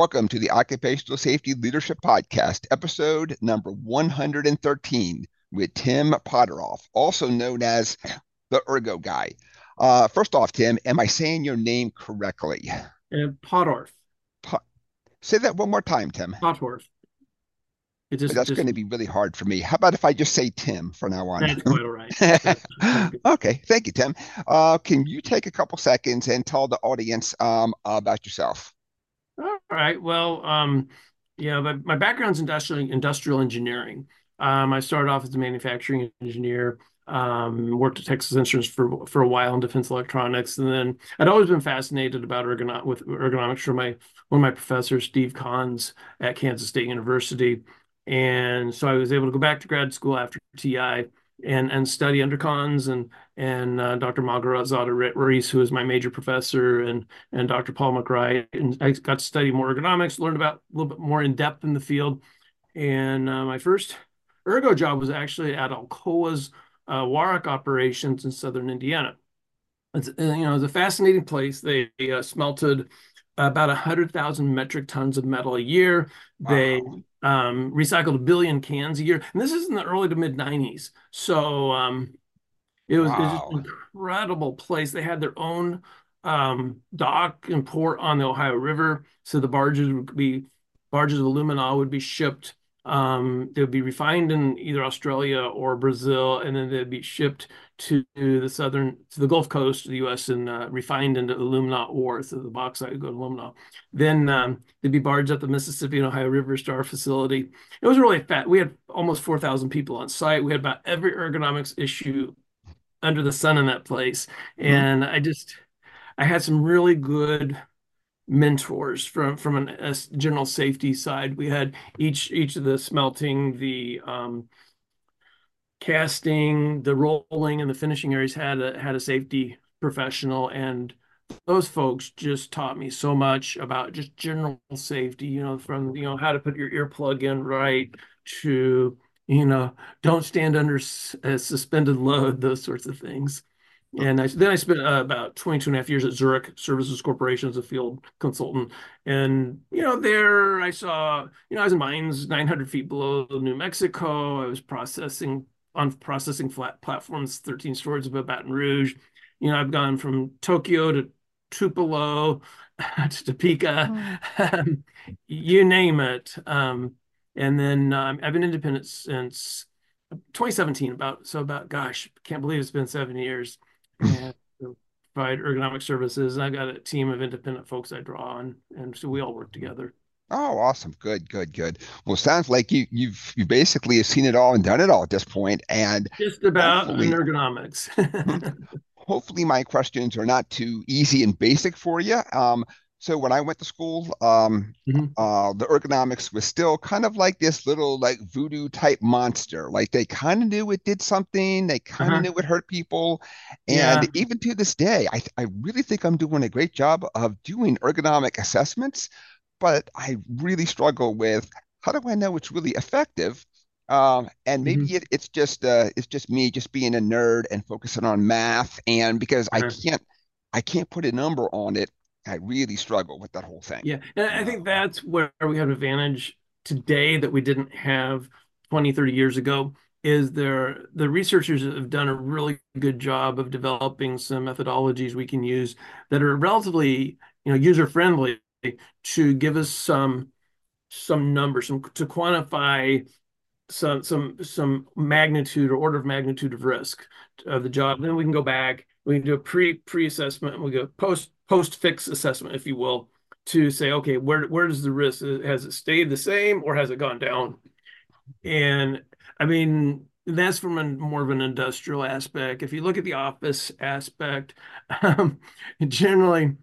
Welcome to the Occupational Safety Leadership Podcast, episode number 113 with Tim Potteroff, also known as the Ergo Guy. Uh, first off, Tim, am I saying your name correctly? Uh, Pottorff. Pot- Say that one more time, Tim. Pottorff. It just, That's just going to be really hard for me. How about if I just say Tim from now on? that's quite all right. Okay, thank you, Tim. Uh, can you take a couple seconds and tell the audience um, about yourself? All right. Well, um, yeah, my, my background's industrial industrial engineering. Um, I started off as a manufacturing engineer. Um, worked at Texas Instruments for for a while in defense electronics, and then I'd always been fascinated about ergono with ergonomics from my one of my professors, Steve Konz at Kansas State University. And so I was able to go back to grad school after TI and and study under Konz and and uh, Dr. Malgorzata Rys, who was my major professor, and and Dr. Paul McBride. And I got to study more ergonomics, learned about a little bit more in depth in the field. And uh, my first ergo job was actually at Alcoa's uh, Warrick operations in southern Indiana. It's uh, you know it's a fascinating place. They uh, smelted about 100,000 metric tons of metal a year. They um, recycled a billion cans a year. And this is in the early to mid 90s. So um, it was, it was just an incredible place. They had their own um, dock and port on the Ohio River. So the barges would be barges of alumina would be shipped. Um, they would be refined in either Australia or Brazil, and then they'd be shipped to the southern to the Gulf Coast of the U.S. and uh, refined into alumina ore. So the bauxite would go to alumina. Then um, they'd be barged up the Mississippi and Ohio Rivers to our facility. It was really fat. We had almost 4,000 people on site. We had about every ergonomics issue under the sun in that place. Mhm. And I just, I had some really good mentors from from an a general safety side. We had each each of the smelting, the um, casting, the rolling, and the finishing areas had a had a safety professional, and those folks just taught me so much about just general safety. You know, from you know how to put your earplug in right to you know don't stand under a suspended load, those sorts of things. And I, then I spent uh, about 22 and a half years at Zurich Services Corporation as a field consultant. And, you know, there I saw, you know, I was in mines 900 feet below New Mexico. I was processing on processing flat platforms 13 stories above Baton Rouge. You know, I've gone from Tokyo to Tupelo to Topeka, Mm. um, you name it. Um, and then um, I've been independent since 2017, about so about gosh, can't believe it's been seven years and provide ergonomic services. I've got a team of independent folks I draw on, and so we all work together. Oh, awesome. Good, good, good. Well, sounds like you you've you basically have seen it all and done it all at this point, and Just about in ergonomics. Mhm. hopefully my questions are not too easy and basic for you. Um, so when I went to school, um, Mhm. uh, the ergonomics was still kind of like this little like voodoo type monster. Like they kind of knew it did something, they kind of Uh-huh. knew it hurt people, and Yeah. even to this day, I I really think I'm doing a great job of doing ergonomic assessments, but I really struggle with how do I know it's really effective? Um, and maybe Mhm. it, it's just uh, it's just me just being a nerd and focusing on math, and because I Uh-huh. can't I can't put a number on it, I really struggle with that whole thing. Yeah. And I think that's where we have an advantage today that we didn't have 20, 30 years ago, is there the researchers have done a really good job of developing some methodologies we can use that are relatively, you know, user friendly to give us some some numbers, some to quantify some some some magnitude or order of magnitude of risk of the job. Then we can go back, we can do a pre pre-assessment, and we go post post fix assessment, if you will, to say, okay, where where does the risk has it stayed the same or has it gone down? And I mean, that's from a more of an industrial aspect. If you look at the office aspect, um, generally,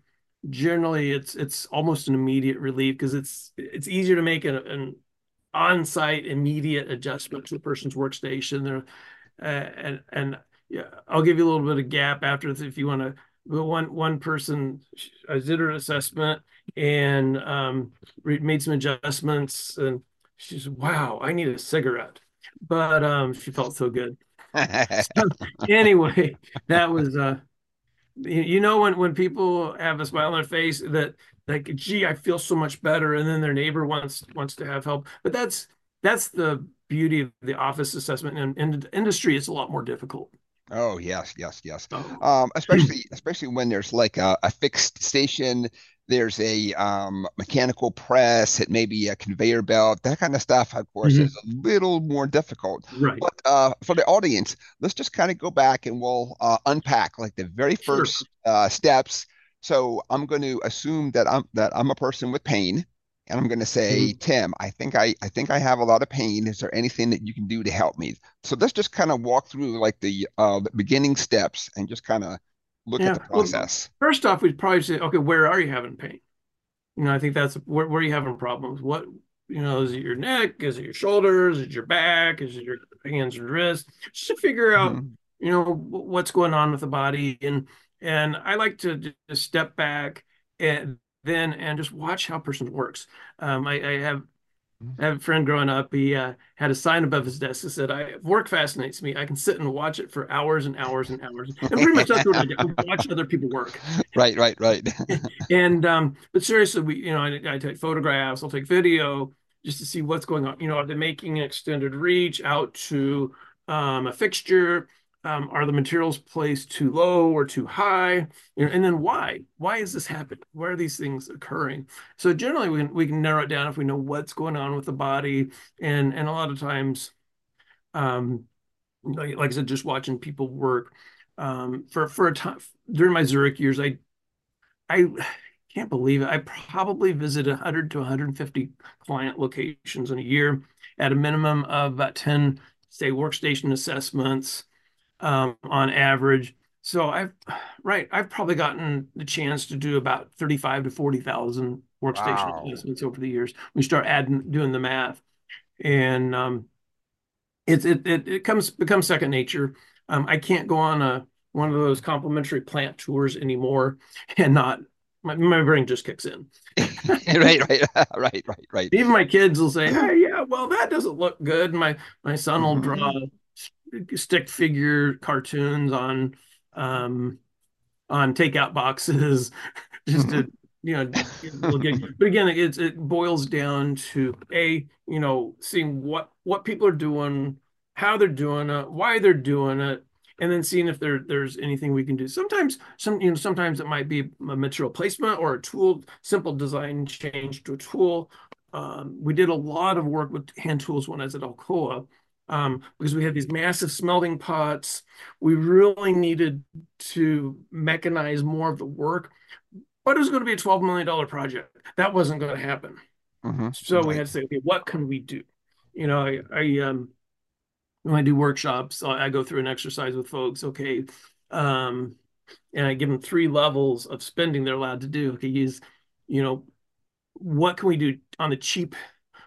generally it's it's almost an immediate relief because it's it's easier to make an, an on-site immediate adjustment to a person's workstation. There, uh, and and yeah, I'll give you a little bit of gap after this if you want to. One one person, I did her assessment and um, made some adjustments, and she said, "Wow, I need a cigarette," but um, she felt so good. So anyway, that was uh, you know when when people have a smile on their face that like gee I feel so much better and then their neighbor wants wants to have help. But that's that's the beauty of the office assessment and in industry. It's a lot more difficult Oh yes, yes, yes. oh. Um, especially especially when there's like a, a fixed station, there's a um, mechanical press, it may be a conveyor belt, that kind of stuff, of course, Mhm. is a little more difficult. right But uh, for the audience, let's just kind of go back and we'll uh, unpack like the very sure first uh, steps. So I'm going to assume that I'm that I'm a person with pain, and I'm going to say, Mhm. Tim, I think I I think I have a lot of pain. Is there anything that you can do to help me? So let's just kind of walk through like the uh, the beginning steps and just kind of look at yeah the well process. first off we'd probably say okay where are you having pain You know, I think that's where, where are you having problems? What, you know, is it your neck? Is it your shoulders? Is it your back? Is it your hands and wrists? Just to figure out, Mhm. you know, what's going on with the body. And and I like to just step back and then and just watch how a person works. Um, I, I have I have a friend growing up. He uh, had a sign above his desk that said, "I work fascinates me. I can sit and watch it for hours and hours and hours." And pretty much that's what I do. I watch other people work. Right, right, right. And um, but seriously, we you know I, I take photographs, I'll take video just to see what's going on. You know, are they making an extended reach out to um, a fixture? Um, are the materials placed too low or too high? You know, and then why? Why is this happening? Why are these things occurring? So generally, we can we can narrow it down if we know what's going on with the body, and and a lot of times, um, like, like I said, just watching people work. Um, for for a time during my Zurich years, I I can't believe it. I probably visit 100 to 150 client locations in a year at a minimum of about 10, say, workstation assessments um, on average. So I've, right, I've probably gotten the chance to do about 35 to 40,000 workstation Wow. assessments over the years. We start adding, doing the math. And um, it, it, it, it comes, becomes second nature. Um, I can't go on a, one of those complimentary plant tours anymore and not my, my brain just kicks in. Right, right, right, right, right. Even my kids will say, "Hey, yeah, well, that doesn't look good." My my son will draw Mhm. Stick figure cartoons on um on takeout boxes just to you know. But again, it, it boils down to a you know seeing what what people are doing, how they're doing it, why they're doing it, and then seeing if there there's anything we can do. Sometimes some you know sometimes it might be a material placement or a tool, simple design change to a tool. Um, we did a lot of work with hand tools when I was at Alcoa um, because we had these massive smelting pots. We really needed to mechanize more of the work, but it was going to be a $12 million project. That wasn't going to happen. Mhm. So we had to say, okay, what can we do? You know, I, I um, when I do workshops, I go through an exercise with folks. Okay, um, and I give them three levels of spending they're allowed to do. Okay, use, you know, what can we do on the cheap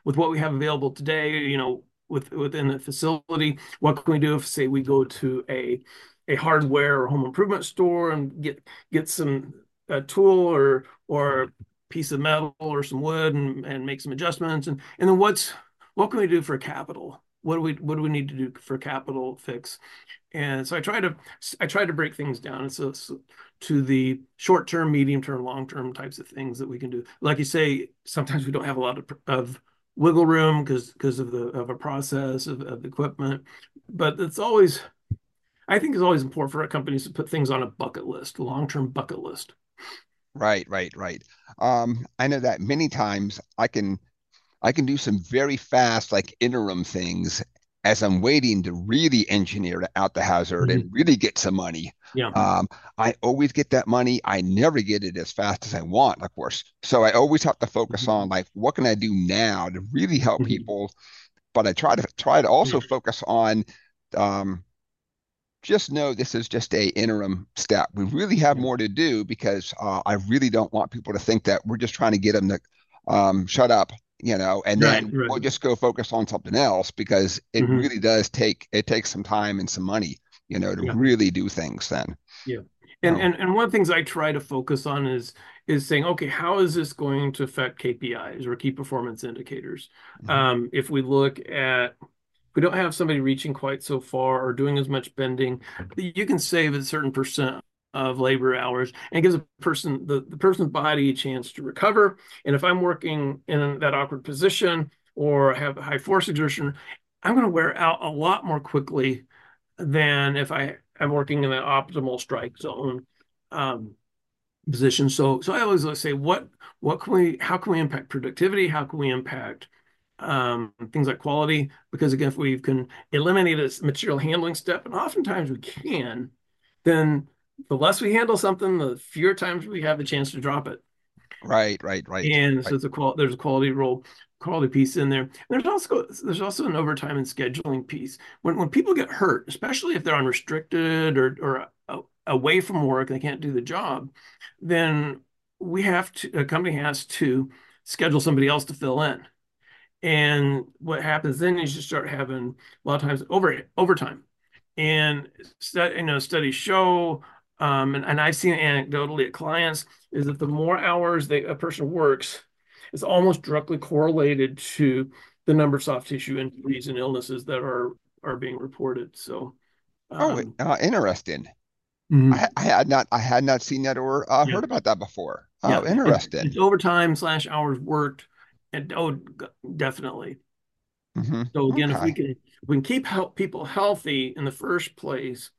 with what we have available today? You know, with within the facility, what can we do if, say, we go to a a hardware or home improvement store and get get some a tool or or piece of metal or some wood and, and make some adjustments and and then what's what can we do for capital? What do we what do we need to do for capital fix? And so I try to I try to break things down and to the short term, medium term, long term types of things that we can do. Like you say, sometimes we don't have a lot of of wiggle room because because of the of a process of, of equipment, but it's always I think it's always important for companies to put things on a bucket list, long term bucket list. Right, right, right. Um, I know that many times I can I can do some very fast like interim things as I'm waiting to really engineer out the hazard and Mhm. really get some money. Yeah. Um, I always get that money. I never get it as fast as I want, of course. So I always have to focus Mhm. on like what can I do now to really help Mhm. people. But I try to try to also focus on um, just know this is just a interim step. We really have more to do because uh, I really don't want people to think that we're just trying to get them to um, shut up, you know, and Right. then Right. we'll just go focus on something else because it Mhm. really does take it takes some time and some money, you know, to Yeah. really do things then. Yeah. And Oh, and and one of the things I try to focus on is is saying, okay, how is this going to affect KPIs or key performance indicators? mhm, Um, if we look at we don't have somebody reaching quite so far or doing as much bending, you can save a certain percent of labor hours and gives a person the, the person's body a chance to recover. And if I'm working in that awkward position or have high force exertion, I'm going to wear out a lot more quickly than if I am working in an optimal strike zone um, position. So, so I always say, what what can we? How can we impact productivity? How can we impact um, things like quality? Because again, if we can eliminate this material handling step, and oftentimes we can, then the less we handle something, the fewer times we have the chance to drop it. Right, right, right. And right. so it's a qual there's a quality role, quality piece in there. And there's also there's also an overtime and scheduling piece. When when people get hurt, especially if they're unrestricted or or away from work, they can't do the job, then we have to a company has to schedule somebody else to fill in. And what happens then is you start having a lot of times over overtime. And you know, studies show um, and, and I've seen anecdotally at clients is that the more hours they, a person works, is almost directly correlated to the number of soft tissue injuries and illnesses that are are being reported. So, oh, um, oh, uh, interesting. Mm-hmm. I, I, had not I had not seen that or uh, yeah. heard about that before. Oh, yeah. interesting. It's, it's overtime slash hours worked, and oh, definitely. Mm-hmm. So again, okay. if we can if we can keep help people healthy in the first place,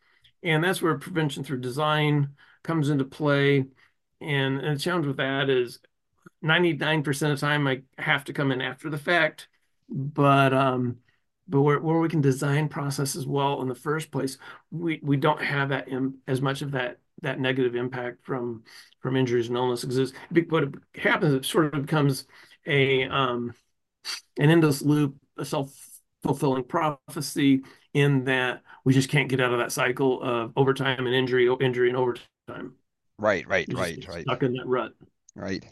and that's where prevention through design comes into play. And, and the challenge with that is 99% of the time I have to come in after the fact, but um, but where, where we can design processes well in the first place, we, we don't have that Im- as much of that that negative impact from from injuries and illnesses. What happens, it sort of becomes a um, an endless loop, a self fulfilling prophecy in that we just can't get out of that cycle of overtime and injury, injury and overtime. Right, right, right, right. Stuck in that rut. Right.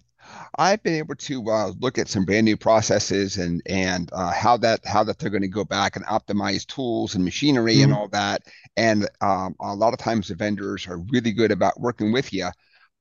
I've been able to uh, look at some brand new processes and and uh, how that how that they're going to go back and optimize tools and machinery mm-hmm. and all that. And um, a lot of times the vendors are really good about working with you,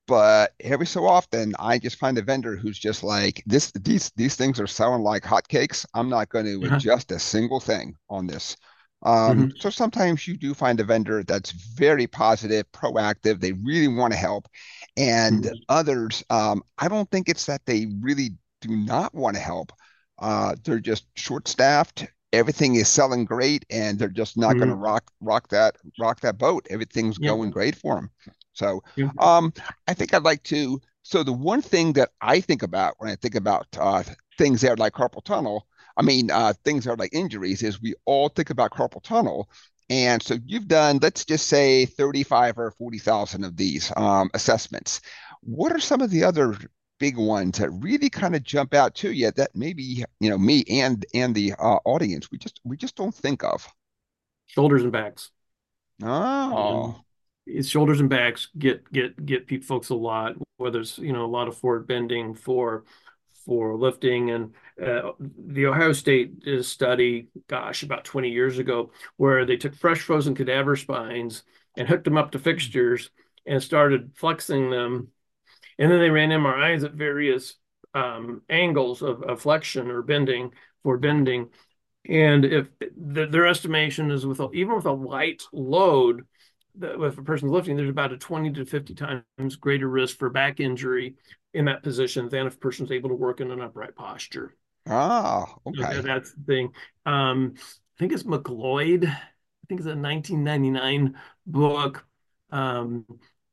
but every so often I just find a vendor who's just like this. These these things are selling like hotcakes. I'm not going to uh-huh. adjust a single thing on this. Um, mm-hmm. So sometimes you do find a vendor that's very positive, proactive. They really want to help, and mm-hmm. others, um, I don't think it's that they really do not want to help. Uh, they're just short-staffed. Everything is selling great, and they're just not mm-hmm. going to rock rock that rock that boat. Everything's yeah. going great for them. So, yeah. um, I think I'd like to. So the one thing that I think about when I think about uh, things there like carpal tunnel I mean, uh, things are like injuries, is we all think about carpal tunnel. And so you've done, let's just say 35 or 40,000 of these um, assessments. What are some of the other big ones that really kind of jump out to you that maybe, you know, me and, and the uh, audience, we just, we just don't think of? Shoulders and backs. Oh. Um, it's shoulders and backs get, get, get folks a lot, whether it's, you know, a lot of forward bending for for lifting. And uh, the Ohio State did a study, gosh, about 20 years ago, where they took fresh frozen cadaver spines and hooked them up to fixtures and started flexing them. And then they ran MRIs at various um, angles of, of, flexion or bending for bending. And if the, their estimation is with a, even with a light load, if a person's lifting, there's about a 20 to 50 times greater risk for back injury in that position than if a person's able to work in an upright posture. Ah, okay. So that's the thing. Um, I think it's MacLeod. I think it's a 1999 book um,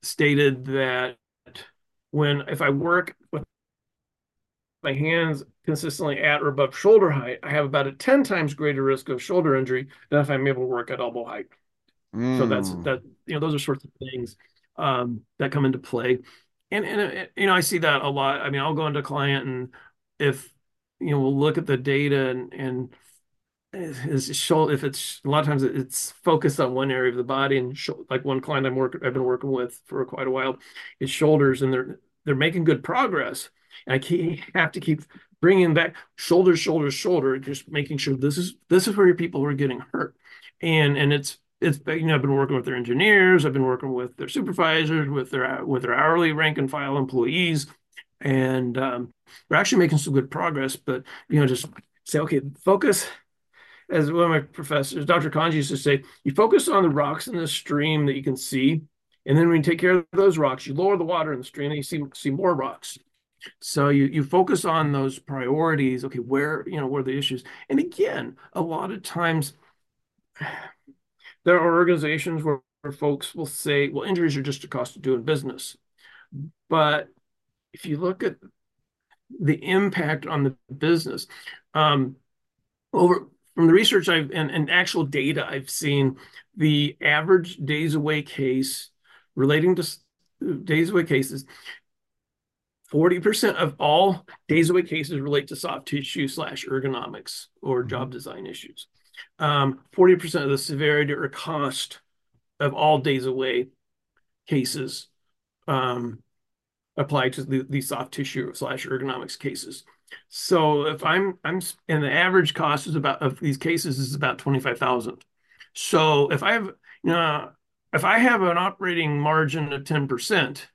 stated that when if I work with my hands consistently at or above shoulder height, I have about a 10 times greater risk of shoulder injury than if I'm able to work at elbow height. Mm. So that's hmm. that. You know, those are sorts of things um, that come into play and and you know I see that a lot. I mean, I'll go into client and if you know we'll look at the data and and is show if it's a lot of times it's focused on one area of the body and show, like one client I'm working I've been working with for quite a while is shoulders and they're they're making good progress. And I keep, have to keep bringing back shoulders shoulders shoulder just making sure this is this is where your people are getting hurt. And and it's it's you know I've been working with their engineers, I've been working with their supervisors, with their with their hourly rank and file employees, and um, we're actually making some good progress. But you know, just say okay, focus. As one of my professors, Dr. Kanji used to say, you focus on the rocks in the stream that you can see, And then when you take care of those rocks, you lower the water in the stream, and you see see more rocks. So you you focus on those priorities. Okay, where you know where the issues. And again, a lot of times there are organizations where, where folks will say, "Well, injuries are just a cost of doing business," but if you look at the impact on the business, um, over from the research I've and, and actual data I've seen, the average days away case relating to days away cases 40% of all days away cases relate to soft tissue slash ergonomics or mm-hmm. job design issues. Um, 40% of the severity or cost of all days away cases um, apply to the, the soft tissue slash ergonomics cases. So if I'm I'm and the average cost is about of these cases is about 25,000. So if I have you know if I have an operating margin of 10%,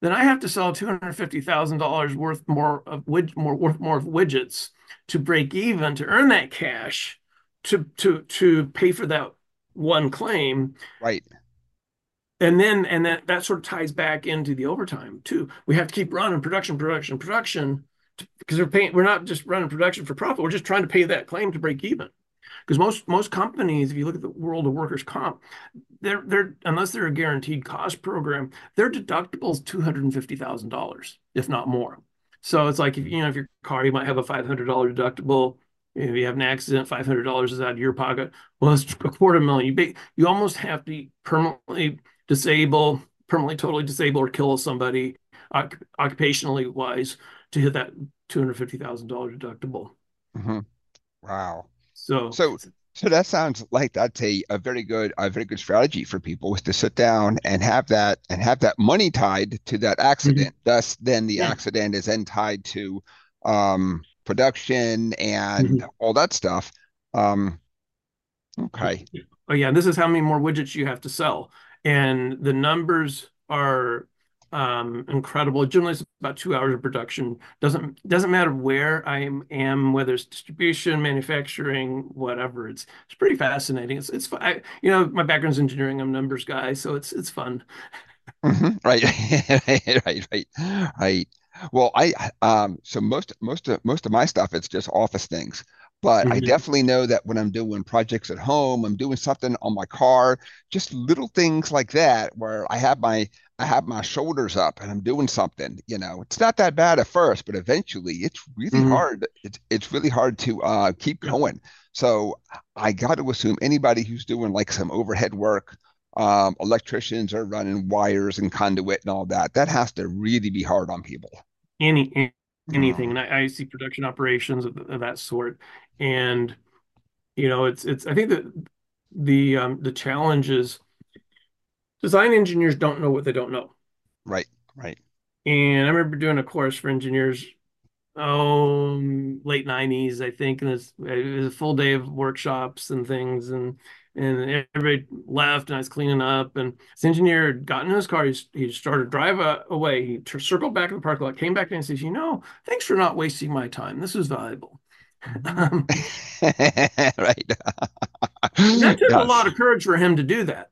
then I have to sell $250,000 worth more of more worth more of widgets to break even to earn that cash to to to pay for that one claim. Right. And then and that that sort of ties back into the overtime too. We have to keep running production, production, production because we're paying. We're not just running production for profit. We're just trying to pay that claim to break even. Because most most companies, if you look at the world of workers' comp, they're they're unless they're a guaranteed cost program, their deductible is two hundred and fifty thousand dollars, if not more. So it's like if you know if your car, you might have a five hundred dollar deductible. If you have an accident, five hundred dollars is out of your pocket. Well, it's a quarter million. You you almost have to permanently disable, permanently totally disable, or kill somebody occupationally wise to hit that two hundred fifty thousand dollar deductible. Mm-hmm. Wow. So so so that sounds like that's a, a very good a very good strategy for people is to sit down and have that and have that money tied to that accident. Mm-hmm. Thus, then the yeah. accident is then tied to um, production and mm-hmm. all that stuff. Um, okay. Oh yeah, this is how many more widgets you have to sell, and the numbers are um, incredible. Generally, it's about two hours of production. Doesn't doesn't matter where I am, whether it's distribution, manufacturing, whatever. It's it's pretty fascinating. It's it's I, you know my background's engineering. I'm numbers guy, so it's it's fun. Mm-hmm. Right, right, right, right. Well, I um so most most of most of my stuff it's just office things. But mm-hmm. I definitely know that when I'm doing projects at home, I'm doing something on my car, just little things like that where I have my I have my shoulders up and I'm doing something, you know, it's not that bad at first, but eventually it's really mm-hmm. hard. It's, it's really hard to uh, keep going. So I got to assume anybody who's doing like some overhead work, um, electricians are running wires and conduit and all that. That has to really be hard on people. Any anything, and I, I, see production operations of, of, that sort, and you know, it's it's. I think that the um, the challenge is design engineers don't know what they don't know. Right, right. And I remember doing a course for engineers, oh, late '90s, I think, and it was a full day of workshops and things, and and everybody left, and I was cleaning up, and this engineer had gotten in his car, he, he started to drive away, he circled back in the parking lot, came back and says, "You know, thanks for not wasting my time. This is valuable." Um, right. that took a lot of courage for him to do that.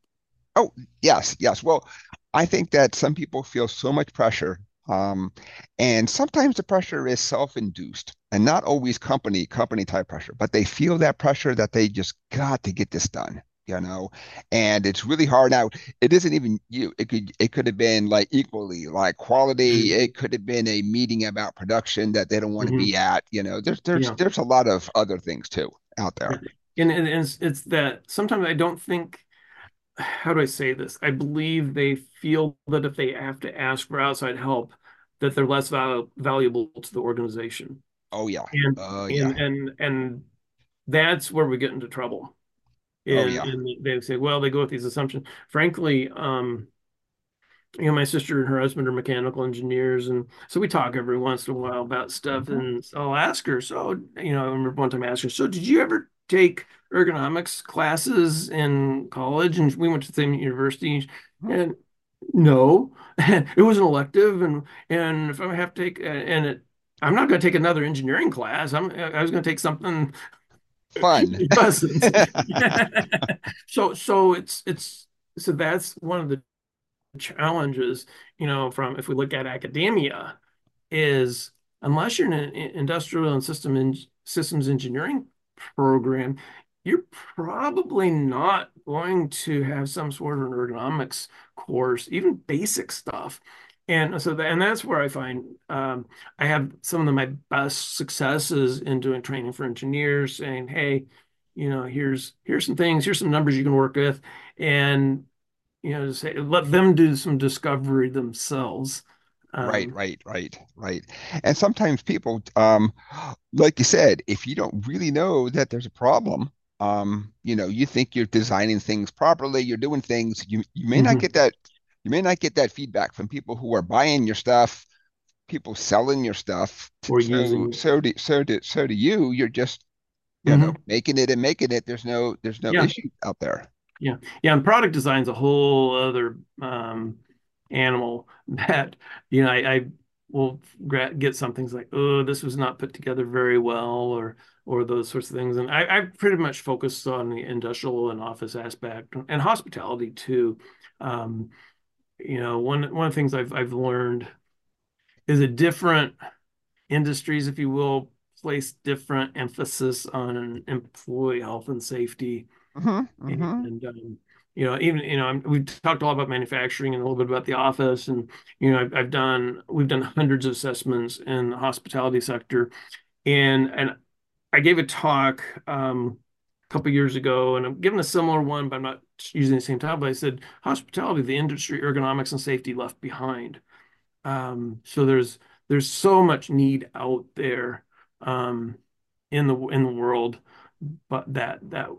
Oh, yes, yes. Well, I think that some people feel so much pressure. Um, and sometimes the pressure is self-induced and not always company company type pressure, but they feel that pressure that they just got to get this done, you know. And it's really hard now. It isn't even you. It could it could have been like equally like quality. Mm-hmm. It could have been a meeting about production that they don't want mm-hmm. to be at. You know, there's there's yeah. there's a lot of other things too out there. And, and it's, it's that sometimes I don't think how do I say this? I believe they feel that if they have to ask for outside help, that they're less val- valuable to the organization. Oh yeah. And, oh yeah. And, and and that's where we get into trouble. And, oh, yeah. and they say, well, they go with these assumptions. Frankly, um, you know, my sister and her husband are mechanical engineers, and so we talk every once in a while about stuff. Mm-hmm. And I'll ask her, so you know, I remember one time I asked her, so did you ever take ergonomics classes in college, and we went to the same university. And no, it was an elective, and and if I have to take and it, I'm not going to take another engineering class. I'm I was going to take something fun. so so it's it's so that's one of the challenges, you know, from if we look at academia, is unless you're in an industrial and system in, systems engineering program, you're probably not going to have some sort of an ergonomics course, even basic stuff. And so, that, and that's where I find um, I have some of my best successes in doing training for engineers, saying, "Hey, you know, here's here's some things, here's some numbers you can work with," and you know, say let them do some discovery themselves. Right, um, right, right, right. And sometimes people, um, like you said, if you don't really know that there's a problem, um, you know, you think you're designing things properly, you're doing things, you you may mm-hmm. not get that, you may not get that feedback from people who are buying your stuff, people selling your stuff. Or so, using so do so do so do you. You're just you mm-hmm. know making it and making it. There's no there's no yeah. issue out there. Yeah, yeah, and product design's a whole other um, animal that you know I, I will get some things like oh this was not put together very well or or those sorts of things and I, I pretty much focused on the industrial and office aspect and hospitality too um, you know one one of the things I've I've learned is a different industries if you will place different emphasis on employee health and safety mm-hmm, mm-hmm. and um, you know, even you know, we've talked a lot about manufacturing and a little bit about the office, and you know, I've, I've done we've done hundreds of assessments in the hospitality sector, and and I gave a talk um, a couple years ago, and I'm giving a similar one, but I'm not using the same title. But I said hospitality, the industry, ergonomics, and safety left behind. Um, so there's there's so much need out there um, in the in the world, but that that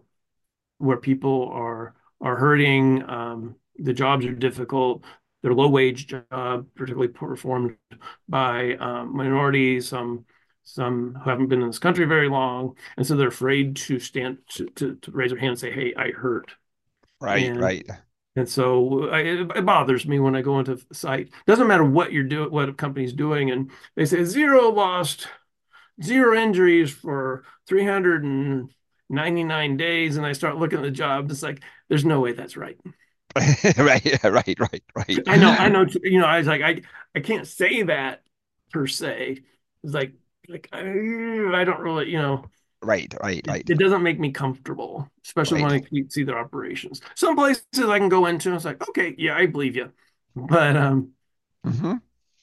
where people are are hurting. Um, the jobs are difficult. They're low wage jobs, particularly performed by um, minorities, some some who haven't been in this country very long, and so they're afraid to stand to, to, to raise their hand and say, "Hey, I hurt." Right, and, right. And so I, it bothers me when I go into the site. Doesn't matter what you're doing, what a company's doing, and they say zero lost, zero injuries for 399 days, and I start looking at the job. It's like there's no way that's right. right, right, right, right. I know, I know. You know, I was like, I, I can't say that per se. It's like, like I, I don't really, you know. Right, right, right. It, it doesn't make me comfortable, especially right. when I see their operations. Some places I can go into, and it's like, okay, yeah, I believe you, but um, mm-hmm.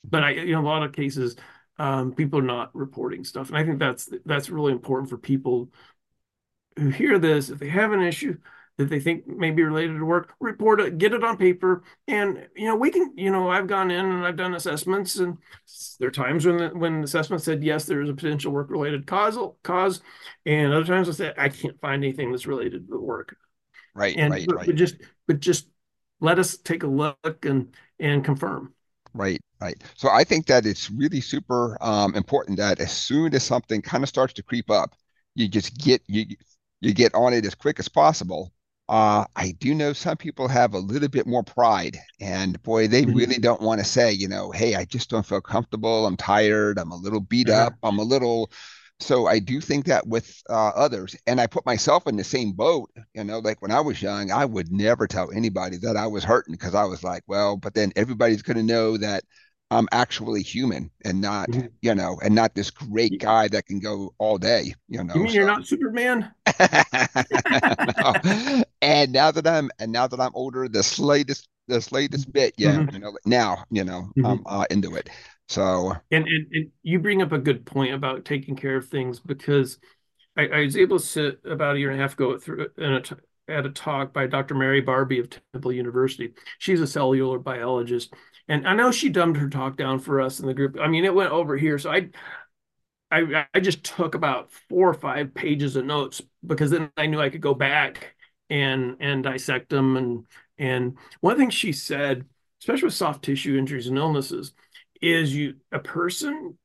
but I, you know, a lot of cases, um, people are not reporting stuff, and I think that's that's really important for people who hear this. If they have an issue, that they think may be related to work, report it, get it on paper. And, you know, we can, you know, I've gone in and I've done assessments and there are times when the, when the assessment said, yes, there is a potential work related causal cause. And other times I said, I can't find anything that's related to the work. Right. And right, but, right. but just, but just let us take a look and, and confirm. Right, right. So I think that it's really super um, important that as soon as something kind of starts to creep up, you just get you you get on it as quick as possible uh, I do know some people have a little bit more pride, and boy, they mm-hmm. really don't want to say, you know, hey, I just don't feel comfortable. I'm tired. I'm a little beat yeah. up. I'm a little. So I do think that with uh, others, and I put myself in the same boat. You know, like when I was young, I would never tell anybody that I was hurting because I was like, well, but then everybody's going to know that I'm actually human and not, mm-hmm. you know, and not this great guy that can go all day, you know. You mean so. you're not Superman? no. And now that I'm and now that I'm older, the slightest the slightest bit, yeah, mm-hmm. you know, now, you know, mm-hmm. I'm uh, into it. So and, and and you bring up a good point about taking care of things because I, I was able to sit about a year and a half ago through in a at a talk by Dr. Mary Barbe of Temple University. She's a cellular biologist, and I know she dumbed her talk down for us in the group. I mean, it went over here, so I, I, I just took about four or five pages of notes because then I knew I could go back and and dissect them. And and one thing she said, especially with soft tissue injuries and illnesses, is you a person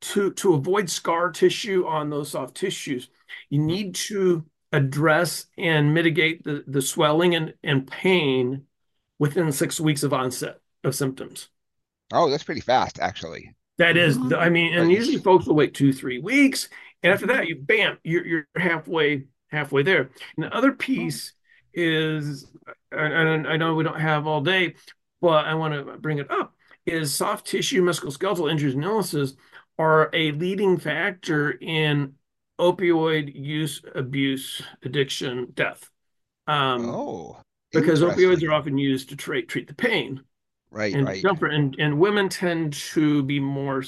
to to avoid scar tissue on those soft tissues, you need to address and mitigate the, the swelling and, and pain within six weeks of onset of symptoms. Oh, that's pretty fast, actually. That is, mm-hmm. I mean, and usually folks will wait two, three weeks, and after that, you bam, you're you're halfway halfway there. And the other piece is, and I know we don't have all day. but I want to bring it up, is soft tissue musculoskeletal injuries and illnesses are a leading factor in opioid use, abuse, addiction, death. Um, Oh, because opioids are often used to treat treat the pain Right, and right. discomfort, and and women tend to be more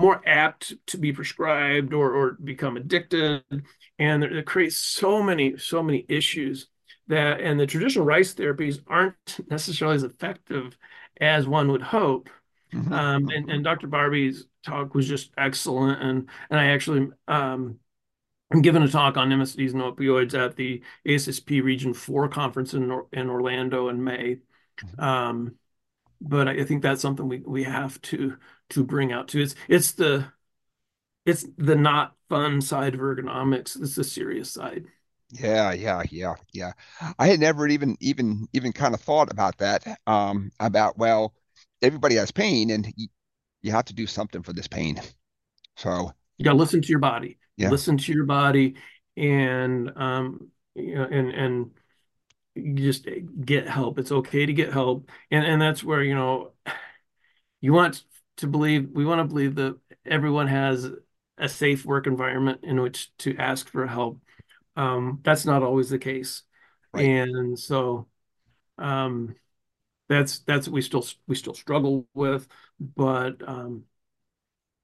more apt to be prescribed or or become addicted, and it creates so many so many issues that and the traditional rice therapies aren't necessarily as effective as one would hope. hmm Um, and, hmm and Dr. Barbe's talk was just excellent, and and I actually um, I'm giving a talk on MSDs and opioids at the ASSP Region 4 conference in, in Orlando in May. Um, but I think that's something we, we have to to bring out too. It's it's the it's the not fun side of ergonomics. It's the serious side. Yeah, yeah, yeah, yeah. I had never even even even kind of thought about that. Um, about well, everybody has pain, and you, you have to do something for this pain. So You got to listen to your body. yeah, Listen to your body, and um, you know, and and you just get help. It's okay to get help, and and that's where you know you want to believe we want to believe that everyone has a safe work environment in which to ask for help. Um, that's not always the case, right, and so um, that's that's what we still we still struggle with, but um,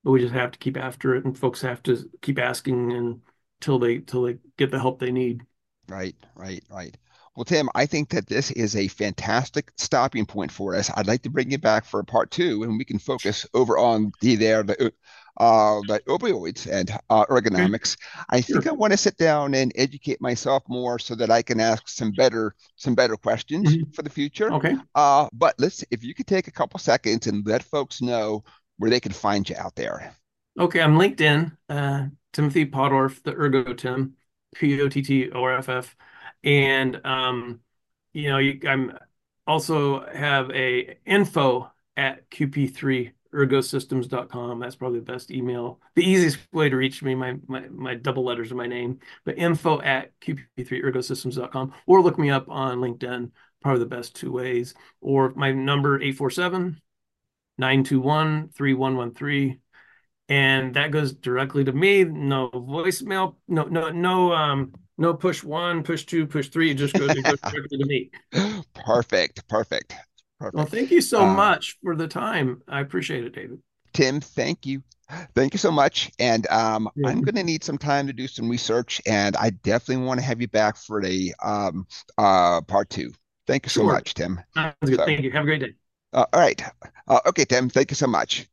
but we just have to keep after it, and folks have to keep asking until they till they get the help they need. right, right, right. Well, Tim, I think that this is a fantastic stopping point for us. I'd like to bring you back for part two, and we can focus over on the there the uh the opioids and uh, ergonomics. I think sure. I want to sit down and educate myself more so that I can ask some better some better questions Mhm. for the future. Okay. Uh, but let's if you could take a couple seconds and let folks know where they can find you out there. Okay, I'm LinkedIn, uh, Timothy Pottorff, the Ergo Tim, P-O-T-T-O-R-F-F. And um, you know, you, I'm also have a info at qp3ergosystems.com. That's probably the best email. The easiest way to reach me, my my, my double letters of my name, but info at qp3ergosystems.com or look me up on LinkedIn, probably the best two ways. Or my number 847 921 3113 and that goes directly to me. No voicemail, no, no, no, um, no push one, push two, push three. It just goes, goes directly to me. Perfect, perfect, Well, thank you so Um, much for the time. I appreciate it, David. Tim, thank you. Thank you so much. And um, I'm going to need some time to do some research, and I definitely want to have you back for the um, uh, part two. Thank you so sure. much, Tim. Sounds good. So, Thank you. Have a great day. uh, all right. Uh, okay, Tim, thank you so much.